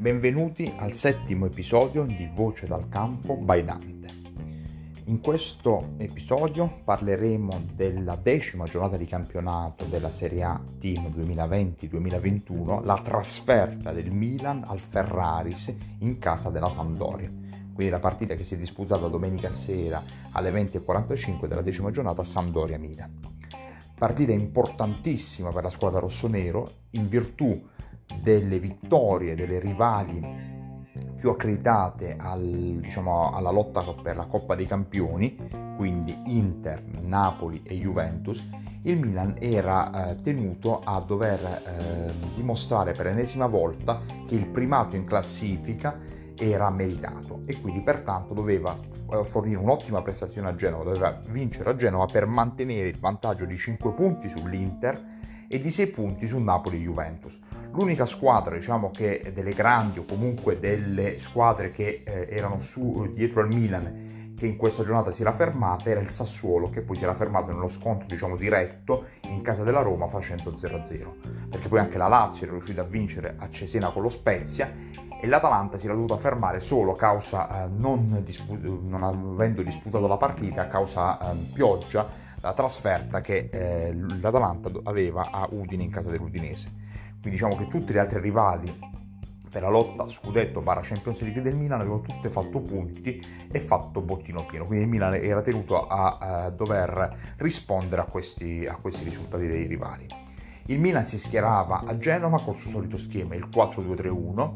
Benvenuti al settimo episodio di Voce dal campo by Dante. In questo episodio parleremo della decima giornata di campionato della Serie A Team 2020-2021, la trasferta del Milan al Ferraris in casa della Sampdoria. Quindi la partita che si è disputata domenica sera alle 20.45 della decima giornata Sampdoria-Milan. Partita importantissima per la squadra rossonero in virtù delle vittorie delle rivali più accreditate al, diciamo, alla lotta per la Coppa dei Campioni, quindi Inter, Napoli e Juventus, il Milan era eh, tenuto a dover eh, dimostrare per l'ennesima volta che il primato in classifica era meritato e quindi pertanto doveva eh, fornire un'ottima prestazione a Genova, doveva vincere a Genova per mantenere il vantaggio di 5 punti sull'Inter e di 6 punti su Napoli e Juventus. L'unica squadra, diciamo che delle grandi o comunque delle squadre che eh, erano su, dietro al Milan che in questa giornata si era fermata era il Sassuolo che poi si era fermato nello scontro diciamo diretto in casa della Roma facendo 0-0 perché poi anche la Lazio era riuscita a vincere a Cesena con lo Spezia e l'Atalanta si era dovuta fermare solo a causa eh, non, dispu- non, avendo disputato la partita a causa eh, pioggia la trasferta che eh, l'Atalanta aveva a Udine in casa dell'Udinese. Quindi diciamo che tutti gli altri rivali per la lotta scudetto barra Champions League del Milan avevano tutte fatto punti e fatto bottino pieno, quindi il Milan era tenuto a, a dover rispondere a questi, a questi risultati dei rivali. Il Milan si schierava a Genova col suo solito schema, il 4-2-3-1,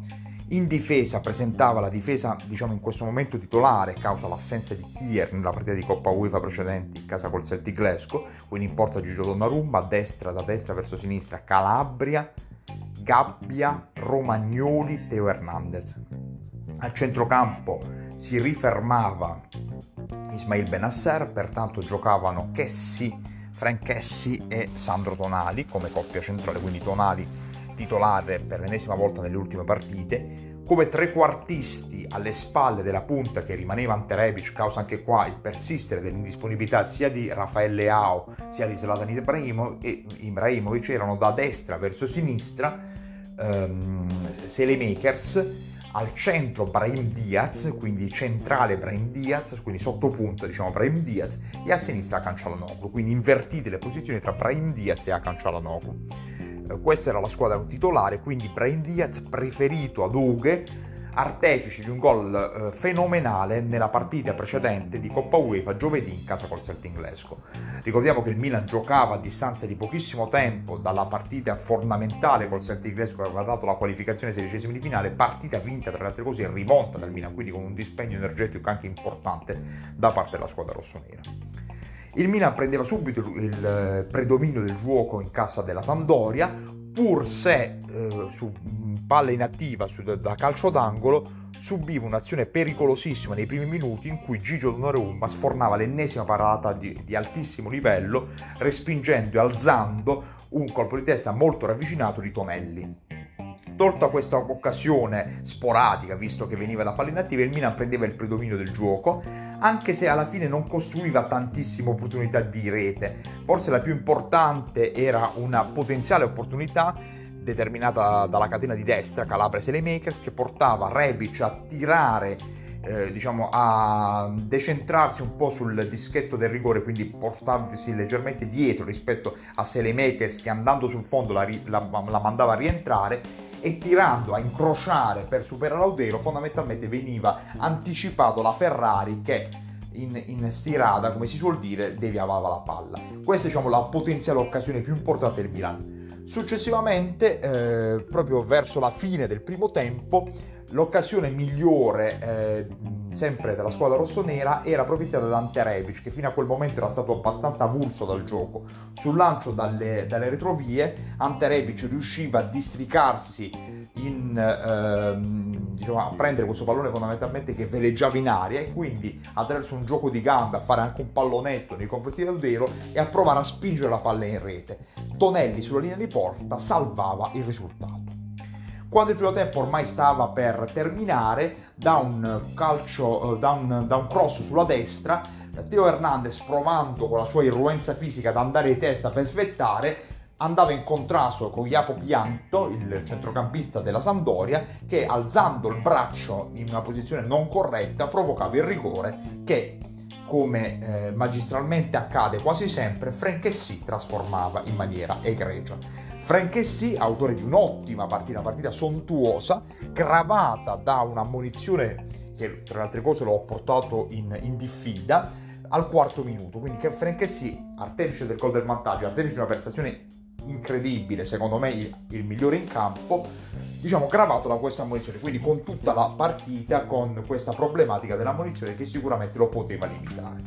in difesa presentava la difesa, diciamo in questo momento titolare, causa l'assenza di Kier nella partita di Coppa UEFA precedente in casa col Celtic Glasgow, quindi in porta Gigio Donnarumma, a destra, da destra verso sinistra Calabria, Gabbia, Romagnoli, Teo Hernandez. A centrocampo si rifermava Ismail Benasser, pertanto giocavano Chessi, Frank Chessi e Sandro Tonali come coppia centrale, quindi Tonali titolare per l'ennesima volta nelle ultime partite, come trequartisti alle spalle della punta che rimaneva ante Rebic, causa anche qua il persistere dell'indisponibilità sia di Raffaele Leao sia di Zlatan Ibrahimovic, erano da destra verso sinistra um, Makers, al centro Brahim Diaz, quindi centrale Brahim Diaz, quindi sottopunta diciamo Brahim Diaz, e a sinistra Cancialanoglu, quindi invertite le posizioni tra Brahim Diaz e Cancialanoglu. Eh, questa era la squadra titolare, quindi Brian Diaz preferito ad Ughe, artefice di un gol eh, fenomenale nella partita precedente di Coppa UEFA giovedì in casa col Celtic Glasgow. Ricordiamo che il Milan giocava a distanza di pochissimo tempo dalla partita fondamentale col Celtic Glasgow che aveva dato la qualificazione ai sedicesimi di finale, partita vinta tra le altre cose in rimonta dal Milan, quindi con un dispendio energetico anche importante da parte della squadra rossonera. Il Milan prendeva subito il eh, predominio del gioco in cassa della Sampdoria, pur se eh, su palla inattiva su, da calcio d'angolo subiva un'azione pericolosissima nei primi minuti in cui Gigio Donnarumma sfornava l'ennesima parata di, di altissimo livello, respingendo e alzando un colpo di testa molto ravvicinato di Tonelli. Tolta questa occasione sporadica, visto che veniva da palla inattiva, il Milan prendeva il predominio del gioco, anche se alla fine non costruiva tantissime opportunità di rete. Forse la più importante era una potenziale opportunità determinata dalla catena di destra Calabria Selemakers che portava Rebic a tirare eh, diciamo a decentrarsi un po' sul dischetto del rigore, quindi portarsi leggermente dietro rispetto a Selemakers che andando sul fondo la, la, la mandava a rientrare e tirando a incrociare per superare Laudero fondamentalmente veniva anticipato la Ferrari che in, in stirata, come si suol dire, deviava la palla. Questa è diciamo, la potenziale occasione più importante del Milan. Successivamente, eh, proprio verso la fine del primo tempo, L'occasione migliore, eh, sempre della squadra rossonera, era propiziata da Ante Rebic, che fino a quel momento era stato abbastanza avulso dal gioco. Sul lancio dalle, dalle retrovie, Ante Rebic riusciva a districarsi in, ehm, diciamo, a prendere questo pallone fondamentalmente che veleggiava in aria e quindi attraverso un gioco di gambe a fare anche un pallonetto nei confronti del vero e a provare a spingere la palla in rete. Tonelli sulla linea di porta salvava il risultato. Quando il primo tempo ormai stava per terminare, da un calcio, eh, da un, da un cross sulla destra, Teo Hernandez provando con la sua irruenza fisica ad andare di testa per svettare, andava in contrasto con Japo Pianto, il centrocampista della Sampdoria, che alzando il braccio in una posizione non corretta provocava il rigore che, come eh, magistralmente accade quasi sempre, Franchessì trasformava in maniera egregia. Franchessì, autore di un'ottima partita, una partita sontuosa, gravata da una munizione che tra le altre cose l'ho portato in, in diffida, al quarto minuto. Quindi che Franchessì, artefice del gol del vantaggio, artefice di una prestazione incredibile, secondo me il, il, migliore in campo, diciamo gravato da questa munizione, quindi con tutta la partita, con questa problematica della munizione che sicuramente lo poteva limitare.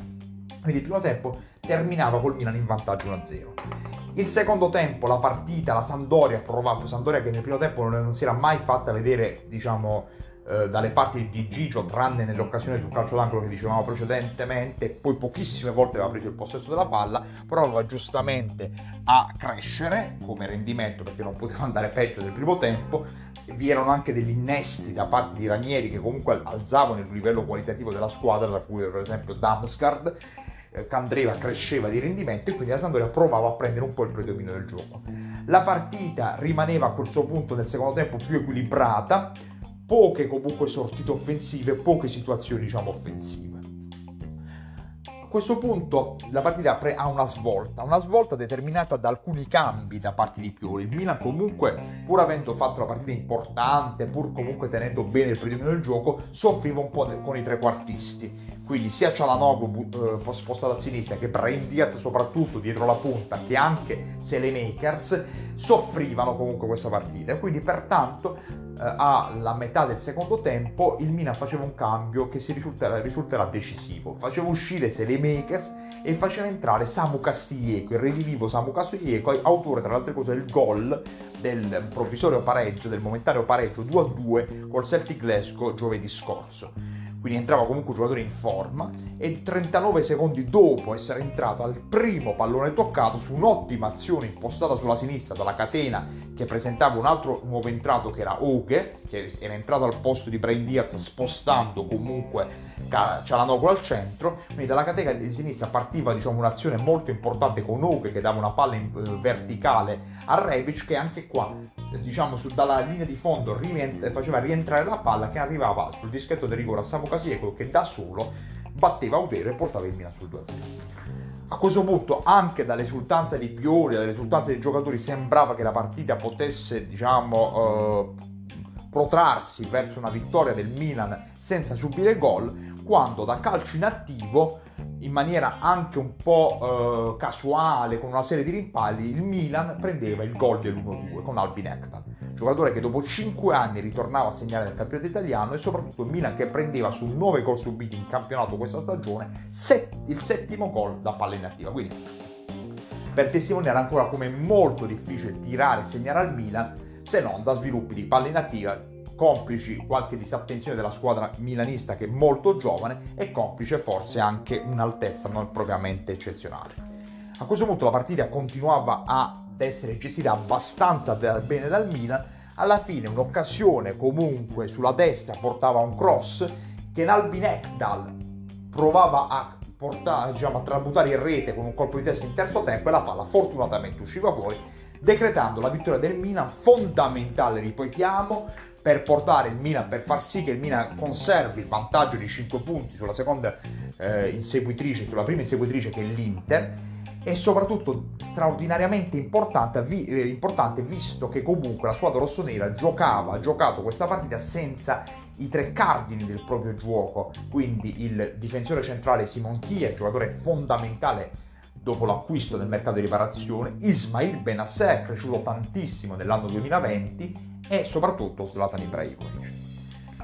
Quindi il primo tempo terminava col Milan in vantaggio 1-0. Il secondo tempo, la partita, la Sandoria provava, Sandoria che nel primo tempo non, si era mai fatta vedere, diciamo, eh, dalle parti di Gigio, tranne nelle occasioni sul calcio d'angolo che dicevamo precedentemente, poi pochissime volte aveva preso il possesso della palla, provava giustamente a crescere come rendimento perché non poteva andare peggio del primo tempo. Vi erano anche degli innesti da parte di Ranieri che comunque alzavano il livello qualitativo della squadra, da cui per esempio Damsgaard eh, Candreva cresceva di rendimento e quindi la Sampdoria provava a prendere un po' il predominio del gioco. La partita rimaneva a questo punto nel secondo tempo più equilibrata, poche comunque sortite offensive, poche situazioni diciamo offensive. A questo punto la partita ha una svolta, una svolta determinata da alcuni cambi da parte di Pioli. Il Milan comunque, pur avendo fatto una partita importante, pur comunque tenendo bene il predominio del gioco, soffriva un po' con i trequartisti. Quindi sia Cialanoglu eh, spostato a sinistra che Brahim Diaz soprattutto dietro la punta, che anche Selemakers soffrivano comunque questa partita. Quindi pertanto alla metà del secondo tempo il Milan faceva un cambio che si risulterà, risulterà decisivo. Faceva uscire Selemakers e faceva entrare Samu Castiglieco, il redivivo Samu Castiglieco, autore tra le altre cose del gol del provvisorio pareggio, del momentaneo pareggio 2-2 col Celtic Glasgow giovedì scorso quindi entrava comunque un giocatore in forma e 39 secondi dopo essere entrato al primo pallone toccato su un'ottima azione impostata sulla sinistra dalla catena che presentava un altro nuovo entrato che era Oke che era entrato al posto di Brain Diaz spostando comunque Cialanoglu al centro quindi dalla catena di sinistra partiva diciamo un'azione molto importante con Oke che dava una palla in, eh, verticale a Rebic che anche qua diciamo su, dalla linea di fondo rientra, faceva rientrare la palla che arrivava sul dischetto del rigore a Samu Casieco che da solo batteva Audero e portava il Milan sul 2-0. A questo punto, anche dall'esultanza di Pioli, dall'esultanza dei giocatori, sembrava che la partita potesse, diciamo, eh, protrarsi verso una vittoria del Milan senza subire gol, quando da calcio inattivo in maniera anche un po' eh, casuale, con una serie di rimpalli, il Milan prendeva il gol dell'1-2 con Albin Ekdal, giocatore che dopo 5 anni ritornava a segnare nel campionato italiano e soprattutto il Milan che prendeva su 9 gol subiti in campionato questa stagione set- il settimo gol da palla inattiva. Quindi per testimoniare ancora come è molto difficile tirare e segnare al Milan se non da sviluppi di palla inattiva complici qualche disattenzione della squadra milanista che è molto giovane e complice forse anche un'altezza non propriamente eccezionale. A questo punto la partita continuava ad essere gestita abbastanza bene dal Milan, alla fine un'occasione comunque sulla destra portava un cross che Nalbin Ekdal provava a portare, diciamo, a tramutare in rete con un colpo di testa in terzo tempo e la palla fortunatamente usciva fuori decretando la vittoria del Milan fondamentale, ripetiamo, per portare il Milan, per far sì che il Milan conservi il vantaggio di 5 punti sulla seconda eh, inseguitrice, sulla prima inseguitrice che è l'Inter e soprattutto straordinariamente importante, vi, eh, importante visto che comunque la squadra rossonera giocava, ha giocato questa partita senza i tre cardini del proprio gioco, quindi il difensore centrale Simon Kier, giocatore fondamentale dopo l'acquisto del mercato di riparazione, Ismail Benasseh, cresciuto tantissimo nell'anno 2020 e soprattutto Zlatan Ibrahimovic.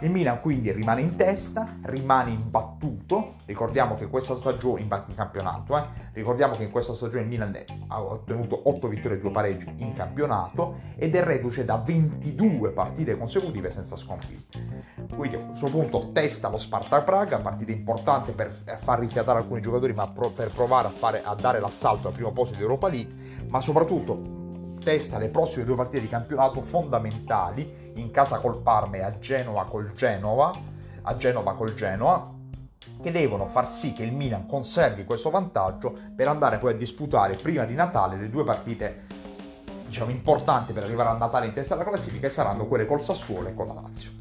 Il Milan quindi rimane in testa, rimane imbattuto, ricordiamo che questa stagione, in, campionato, eh, ricordiamo che in questa stagione il Milan ha ottenuto 8 vittorie e 2 pareggi in campionato ed è reduce da 22 partite consecutive senza sconfitte. Quindi a questo punto testa lo Sparta Praga, partita importante per far rifiatare alcuni giocatori ma per provare a, fare, a dare l'assalto al primo posto di Europa League, ma soprattutto testa le prossime due partite di campionato fondamentali in casa col Parma e a Genova col Genova, a Genova col Genoa, che devono far sì che il Milan conservi questo vantaggio per andare poi a disputare prima di Natale le due partite diciamo, importanti per arrivare a Natale in testa alla classifica e saranno quelle col Sassuolo e con la Lazio.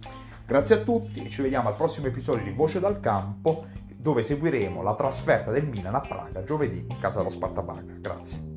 Grazie a tutti e ci vediamo al prossimo episodio di Voce dal Campo dove seguiremo la trasferta del Milan a Praga giovedì in casa dello Sparta Praga. Grazie.